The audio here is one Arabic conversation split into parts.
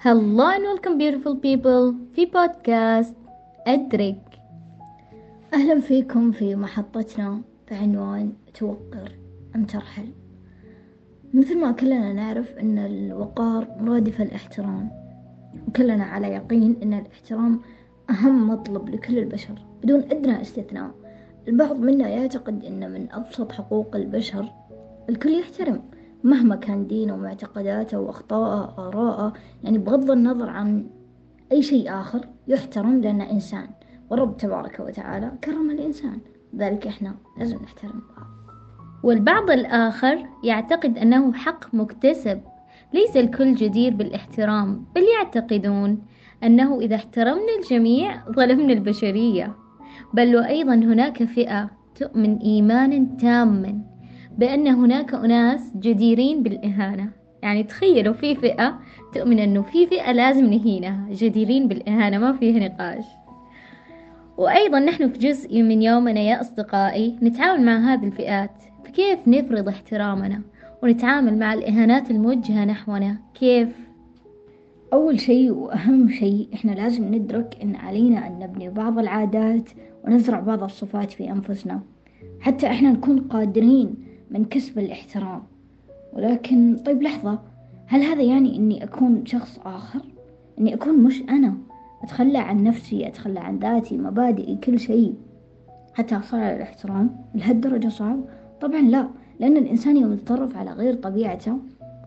Hello and welcome beautiful people في بودكاست أدرك أهلا فيكم في محطتنا بعنوان توقر أم ترحل. مثل ما كلنا نعرف أن الوقار مرادف الاحترام وكلنا على يقين أن الاحترام أهم مطلب لكل البشر بدون أدنى استثناء. البعض منا يعتقد أن من أبسط حقوق البشر الكل يحترم. مهما كان دينه ومعتقداته وأخطاءه آراءه يعني بغض النظر عن أي شيء آخر يحترم لأنه إنسان. ورب تبارك وتعالى كرم الإنسان. ذلك إحنا لازم نحترم بعض. والبعض الآخر يعتقد أنه حق مكتسب. ليس الكل جدير بالاحترام بل يعتقدون أنه إذا احترمنا الجميع ظلمنا البشرية. بل وأيضا هناك فئة تؤمن إيمانا تاما. بأن هناك أناس جديرين بالإهانة. يعني تخيلوا في فئة تؤمن أنه في فئة لازم نهينها. جديرين بالإهانة ما فيه نقاش. وأيضا نحن في جزء من يومنا يا أصدقائي نتعامل مع هذه الفئات. فكيف نفرض احترامنا ونتعامل مع الإهانات الموجهة نحونا؟ كيف؟ أول شيء وأهم شيء إحنا لازم ندرك إن علينا أن نبني بعض العادات ونزرع بعض الصفات في أنفسنا. حتى إحنا نكون قادرين من كسب الاحترام. ولكن طيب لحظة هل هذا يعني إني أكون شخص آخر؟ إني أكون مش أنا. أتخلى عن نفسي أتخلى عن ذاتي مبادئي كل شيء. حتى أحصل على الاحترام لهالدرجة صعب؟ طبعا لا لأن الإنسان يوم يتطرف على غير طبيعته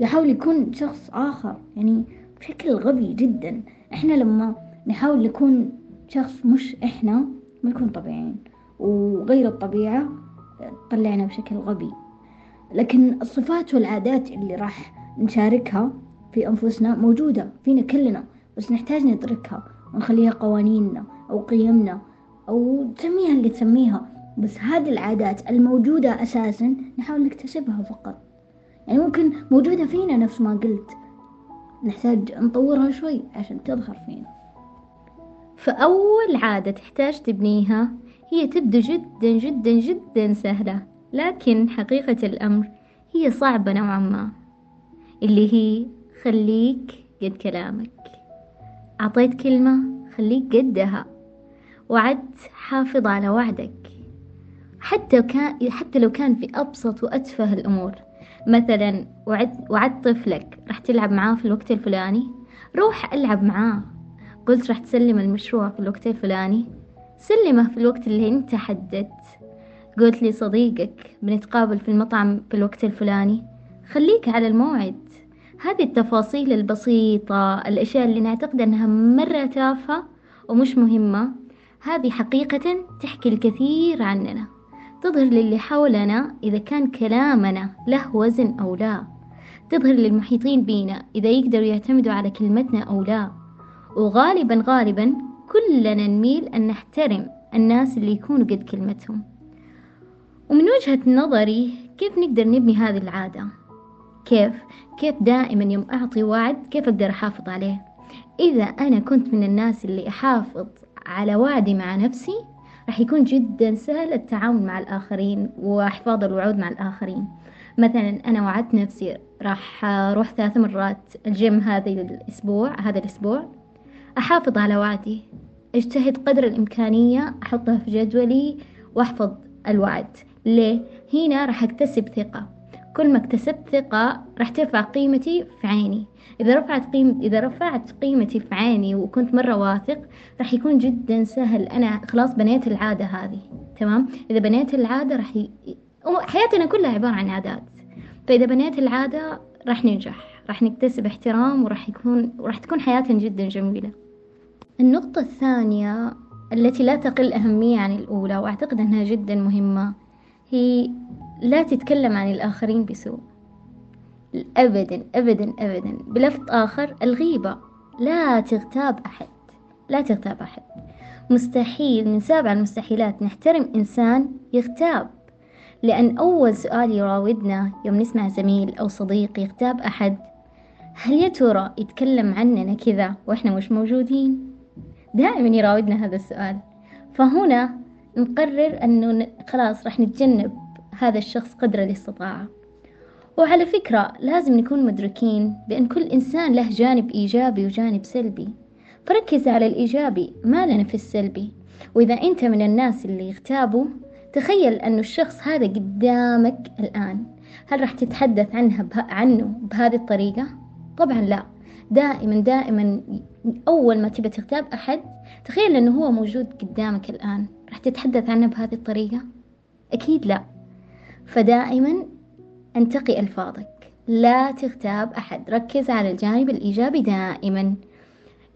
يحاول يكون شخص آخر يعني بشكل غبي جدا. إحنا لما نحاول نكون شخص مش إحنا ما نكون طبيعيين. وغير الطبيعة طلعنا بشكل غبي. لكن الصفات والعادات اللي راح نشاركها في أنفسنا موجودة فينا كلنا بس نحتاج ندركها ونخليها قوانيننا أو قيمنا أو تسميها اللي تسميها. بس هذه العادات الموجودة أساسا نحاول نكتسبها فقط. يعني ممكن موجودة فينا نفس ما قلت. نحتاج نطورها شوي عشان تظهر فينا. فأول عادة تحتاج تبنيها هي تبدو جدا جدا جدا سهلة. لكن حقيقة الأمر هي صعبة نوعا ما اللي هي خليك قد كلامك. أعطيت كلمة خليك قدها وعدت حافظ على وعدك. حتى كان حتى لو كان في أبسط وأتفه الأمور. مثلا وعد وعدت طفلك راح تلعب معاه في الوقت الفلاني؟ روح ألعب معاه. قلت راح تسلم المشروع في الوقت الفلاني؟ سلمه في الوقت اللي أنت حددت. قلت لي صديقك بنتقابل في المطعم في الوقت الفلاني. خليك على الموعد. هذه التفاصيل البسيطة الأشياء اللي نعتقد أنها مرة تافهة ومش مهمة هذه حقيقة تحكي الكثير عننا. تظهر للي حولنا إذا كان كلامنا له وزن أو لا. تظهر للمحيطين بينا إذا يقدروا يعتمدوا على كلمتنا أو لا. وغالبا غالبا كلنا نميل أن نحترم الناس اللي يكونوا قد كلمتهم. ومن وجهة نظري كيف نقدر نبني هذه العادة؟ كيف؟ كيف دائما يوم أعطي وعد كيف أقدر أحافظ عليه؟ إذا أنا كنت من الناس اللي أحافظ على وعدي مع نفسي راح يكون جدا سهل التعامل مع الآخرين وإحفاظ الوعود مع الآخرين. مثلا أنا وعدت نفسي راح أروح ثلاث مرات الجيم هذا الأسبوع هذا الأسبوع. أحافظ على وعدي. أجتهد قدر الإمكانية أحطها في جدولي وأحفظ الوعد. ليه؟ هنا راح أكتسب ثقة. كل ما اكتسبت ثقة راح ترفع قيمتي في عيني. إذا رفعت قيمة إذا رفعت قيمتي في عيني وكنت مرة واثق راح يكون جدا سهل. أنا خلاص بنيت العادة هذه. تمام؟ إذا بنيت العادة راح ي... حياتنا كلها عبارة عن عادات. فإذا بنيت العادة راح ننجح راح نكتسب احترام وراح يكون وراح تكون حياتنا جدا جميلة. النقطة الثانية التي لا تقل أهمية عن الأولى وأعتقد أنها جدا مهمة هي لا تتكلم عن الآخرين بسوء. أبدا أبدا أبدا. بلفظ آخر الغيبة. لا تغتاب أحد. لا تغتاب أحد. مستحيل من سابع المستحيلات نحترم إنسان يغتاب. لأن أول سؤال يراودنا يوم نسمع زميل أو صديق يغتاب أحد هل يا ترى يتكلم عننا كذا وإحنا مش موجودين؟ دائما يراودنا هذا السؤال. فهنا نقرر أنه خلاص راح نتجنب هذا الشخص قدر الاستطاعة. وعلى فكرة لازم نكون مدركين بأن كل إنسان له جانب إيجابي وجانب سلبي. فركز على الإيجابي ما لنا في السلبي. وإذا أنت من الناس اللي يغتابوا تخيل أنه الشخص هذا قدامك الآن. هل راح تتحدث عنها به... عنه بهذه الطريقة؟ طبعا لا. دائما دائما أول ما تبي تغتاب أحد تخيل أنه هو موجود قدامك الآن. تتحدث عنه بهذه الطريقة؟ أكيد لا. فدائما أنتقي ألفاظك. لا تغتاب أحد. ركز على الجانب الإيجابي دائما.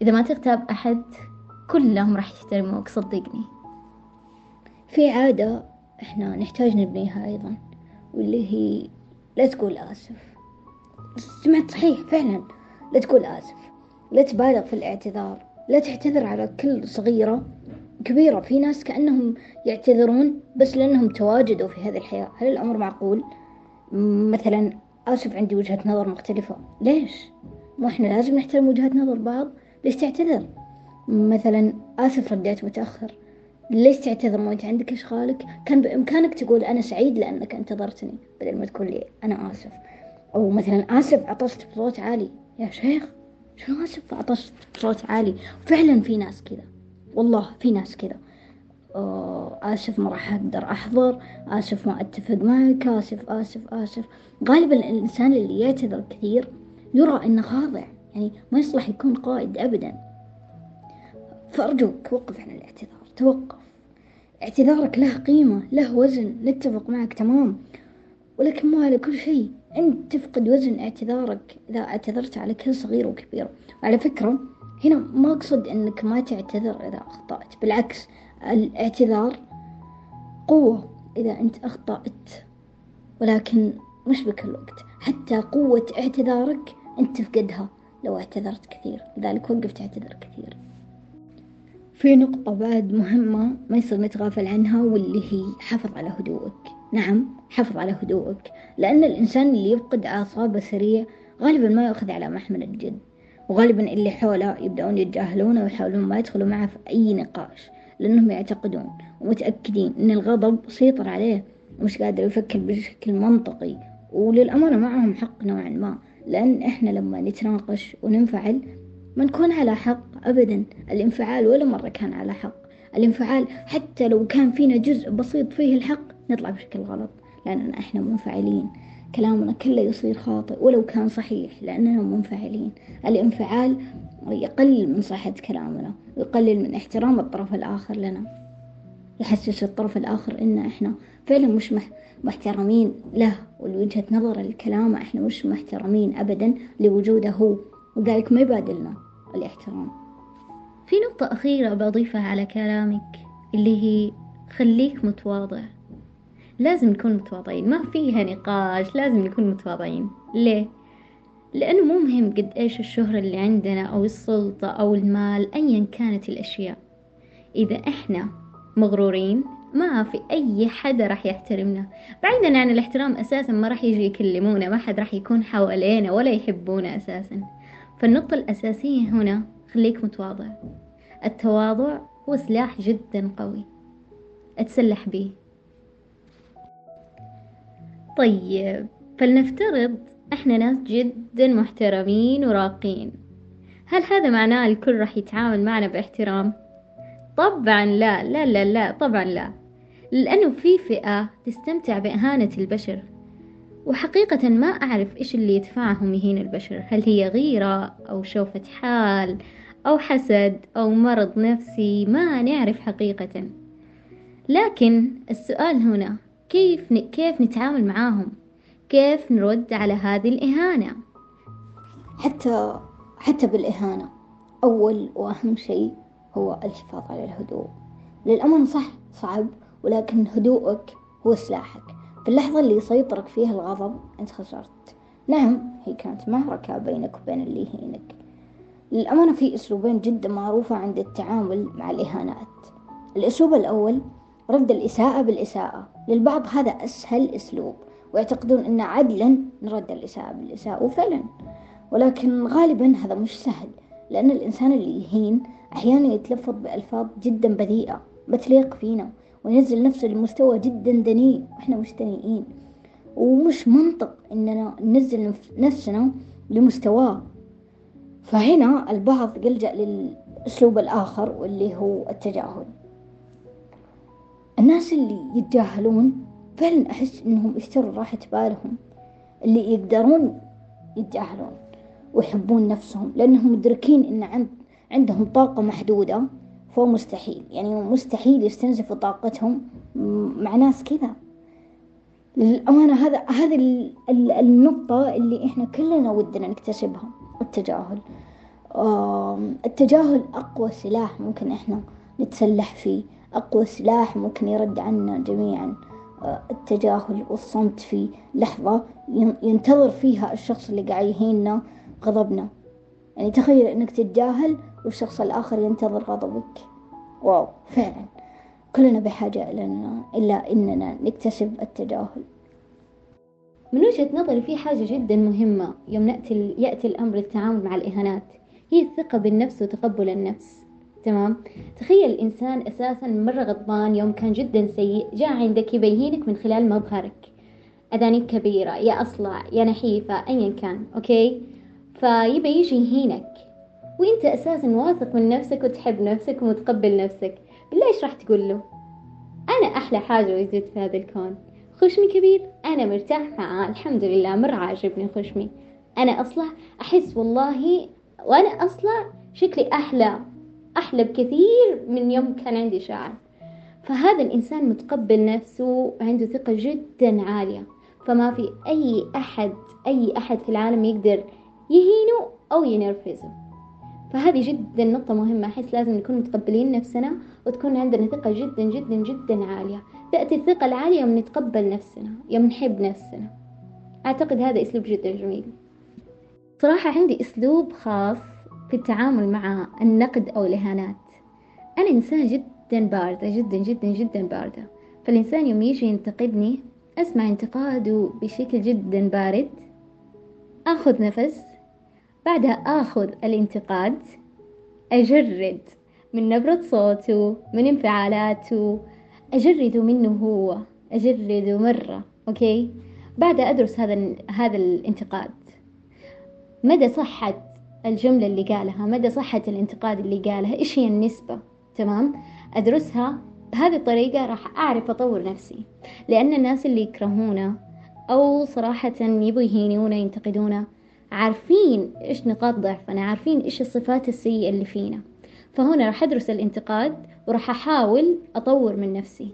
إذا ما تغتاب أحد كلهم راح يحترموك. صدقني. في عادة إحنا نحتاج نبنيها أيضا واللي هي لا تقول آسف. سمعت صحيح؟ فعلا. لا تقول آسف. لا تبالغ في الاعتذار. لا تعتذر على كل صغيرة. كبيرة. في ناس كأنهم يعتذرون بس لأنهم تواجدوا في هذه الحياة. هل الأمر معقول؟ مثلا آسف عندي وجهة نظر مختلفة. ليش؟ ما إحنا لازم نحترم وجهات نظر بعض؟ ليش تعتذر؟ مثلا آسف رديت متأخر. ليش تعتذر؟ ما أنت عندك إشغالك؟ كان بإمكانك تقول أنا سعيد لأنك انتظرتني بدل ما تقول لي أنا آسف. أو مثلا آسف عطست بصوت عالي. يا شيخ شنو آسف عطست بصوت عالي؟ فعلا في ناس كذا. والله في ناس كذا. آسف ما راح أقدر أحضر آسف ما أتفق معك آسف آسف آسف. غالبا الإنسان اللي يعتذر كثير يرى إنه خاضع يعني ما يصلح يكون قائد أبدا. فأرجوك وقف عن الاعتذار توقف. اعتذارك له قيمة له وزن نتفق معك تمام. ولكن ما على كل شيء أنت تفقد وزن اعتذارك إذا اعتذرت على كل صغير وكبير. وعلى فكرة هنا ما أقصد أنك ما تعتذر إذا أخطأت بالعكس الاعتذار قوة إذا أنت أخطأت ولكن مش بكل وقت. حتى قوة اعتذارك أنت تفقدها لو اعتذرت كثير لذلك وقف تعتذر كثير. في نقطة بعد مهمة ما يصير نتغافل عنها واللي هي حافظ على هدوءك. نعم حافظ على هدوءك لأن الإنسان اللي يفقد أعصابه سريع غالبا ما يأخذ على محمل الجد. وغالبا اللي حوله يبدأون يتجاهلونه ويحاولون ما يدخلوا معه في أي نقاش لأنهم يعتقدون ومتأكدين أن الغضب سيطر عليه ومش قادر يفكر بشكل منطقي. وللأمانة معهم حق نوعا ما لأن إحنا لما نتناقش وننفعل ما نكون على حق أبدا. الانفعال ولا مرة كان على حق. الانفعال حتى لو كان فينا جزء بسيط فيه الحق نطلع بشكل غلط لأننا إحنا منفعلين. كلامنا كله يصير خاطئ ولو كان صحيح لأننا منفعلين. الانفعال يقلل من صحة كلامنا ويقلل من احترام الطرف الآخر لنا. يحسس الطرف الآخر إن إحنا فعلا مش محترمين له ولوجهة نظر الكلام إحنا مش محترمين أبدا لوجوده هو وذلك ما يبادلنا الاحترام. في نقطة أخيرة بضيفها على كلامك اللي هي خليك متواضع. لازم نكون متواضعين. ما فيها نقاش لازم نكون متواضعين. ليه؟ لأنه مو مهم قد إيش الشهرة اللي عندنا أو السلطة أو المال أيا كانت الأشياء. إذا إحنا مغرورين ما في أي حدا راح يحترمنا. بعيدا عن الاحترام أساسا ما راح يجي يكلمونا ما حد راح يكون حوالينا ولا يحبونا أساسا. فالنقطة الأساسية هنا خليك متواضع. التواضع هو سلاح جدا قوي. أتسلح به. طيب فلنفترض إحنا ناس جدا محترمين وراقين. هل هذا معناه الكل راح يتعامل معنا باحترام؟ طبعا لا لا لا لا طبعا لا. لأنه في فئة تستمتع بإهانة البشر. وحقيقة ما أعرف إيش اللي يدفعهم يهين البشر. هل هي غيرة أو شوفة حال أو حسد أو مرض نفسي؟ ما نعرف حقيقة. لكن السؤال هنا كيف كيف نتعامل معاهم؟ كيف نرد على هذه الإهانة؟ حتى حتى بالإهانة. أول وأهم شيء هو الحفاظ على الهدوء. للأمانة صح صعب ولكن هدوءك هو سلاحك. في اللحظة اللي يسيطرك فيها الغضب أنت خسرت. نعم هي كانت معركة بينك وبين اللي يهينك. للأمانة في أسلوبين جدا معروفة عند التعامل مع الإهانات. الأسلوب الأول رد الإساءة بالإساءة. للبعض هذا أسهل أسلوب ويعتقدون أن عدلا نرد الإساءة بالإساءة وفعلا. ولكن غالبا هذا مش سهل لأن الإنسان اللي يهين أحيانا يتلفظ بألفاظ جدا بذيئة ما تليق فينا وينزل نفسه لمستوى جدا دنيء وإحنا مش دنيئين. ومش منطق إننا ننزل نفسنا لمستواه فهنا البعض يلجأ للأسلوب الآخر واللي هو التجاهل. الناس اللي يتجاهلون فعلا أحس إنهم اشتروا راحة بالهم. اللي يقدرون يتجاهلون ويحبون نفسهم لأنهم مدركين إن عند عندهم طاقة محدودة فهو مستحيل. يعني مستحيل يستنزفوا طاقتهم مع ناس كذا. للأمانة هذا هذه النقطة اللي إحنا كلنا ودنا نكتسبها التجاهل. التجاهل أقوى سلاح ممكن إحنا نتسلح فيه. أقوى سلاح ممكن يرد عنا جميعا. آه، التجاهل والصمت في لحظة ينتظر فيها الشخص اللي قاعد يهيننا غضبنا. يعني تخيل إنك تتجاهل والشخص الآخر ينتظر غضبك. واو فعلا. كلنا بحاجة لنا إلا إننا نكتسب التجاهل. من وجهة نظري في حاجة جدا مهمة يوم نأتي يأتي الأمر التعامل مع الإهانات. هي الثقة بالنفس وتقبل النفس. تمام؟ تخيل الإنسان أساسا مرة غضبان يوم كان جدا سيء جاء عندك يبي يهينك من خلال مظهرك. أذانيك كبيرة يا أصلع يا نحيفة أيا كان أوكي؟ فيبي يجي يهينك. وإنت أساسا واثق من نفسك وتحب نفسك ومتقبل نفسك. بالله إيش راح تقول له؟ أنا أحلى حاجة وجدت في هذا الكون. خشمي كبير أنا مرتاح معاه. الحمد لله مرة عاجبني خشمي. أنا أصلا أحس والله وأنا أصلا شكلي أحلى. أحلى بكثير من يوم كان عندي شعر. فهذا الإنسان متقبل نفسه وعنده ثقة جدا عالية. فما في أي أحد أي أحد في العالم يقدر يهينه أو ينرفزه. فهذه جدا نقطة مهمة أحس لازم نكون متقبلين نفسنا وتكون عندنا ثقة جدا جدا جدا عالية. تأتي الثقة العالية يوم نتقبل نفسنا يوم نحب نفسنا. أعتقد هذا أسلوب جدا جميل. صراحة عندي أسلوب خاص في التعامل مع النقد أو الإهانات. أنا إنسان جدا باردة جدا جدا جدا باردة. فالإنسان يوم يجي ينتقدني أسمع انتقاده بشكل جدا بارد. أخذ نفس. بعدها آخذ الانتقاد أجرد من نبرة صوته من انفعالاته. أجرده منه هو أجرده مرة أوكي؟ بعدها أدرس هذا هذا الانتقاد. مدى صحة الجملة اللي قالها مدى صحة الانتقاد اللي قالها إيش هي النسبة؟ تمام؟ أدرسها بهذه الطريقة راح أعرف أطور نفسي. لأن الناس اللي يكرهونا أو صراحة يبغوا يهينونا ينتقدونا عارفين إيش نقاط ضعفنا عارفين إيش الصفات السيئة اللي فينا. فهنا راح أدرس الانتقاد وراح أحاول أطور من نفسي.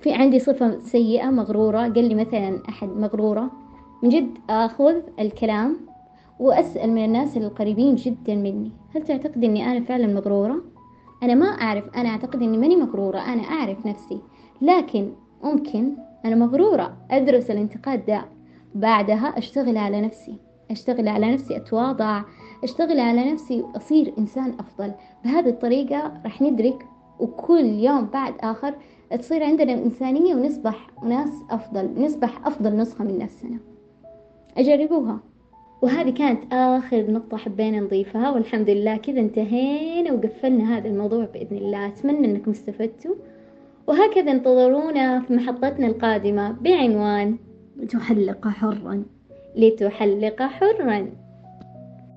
في عندي صفة سيئة مغرورة قال لي مثلا أحد مغرورة من جد أخذ الكلام وأسأل من الناس القريبين جدا مني هل تعتقد أني أنا فعلا مغرورة؟ أنا ما أعرف أنا أعتقد أني ماني مغرورة أنا أعرف نفسي لكن ممكن أنا مغرورة أدرس الانتقاد ده. بعدها أشتغل على نفسي أشتغل على نفسي أتواضع أشتغل على نفسي وأصير إنسان أفضل. بهذه الطريقة راح ندرك وكل يوم بعد آخر تصير عندنا إنسانية ونصبح ناس أفضل نصبح أفضل نسخة من نفسنا. أجربوها. وهذه كانت آخر نقطة حبينا نضيفها والحمد لله كذا انتهينا وقفلنا هذا الموضوع بإذن الله. أتمنى أنكم استفدتوا. وهكذا انتظرونا في محطتنا القادمة بعنوان تحلق حرا. لتحلق حرا.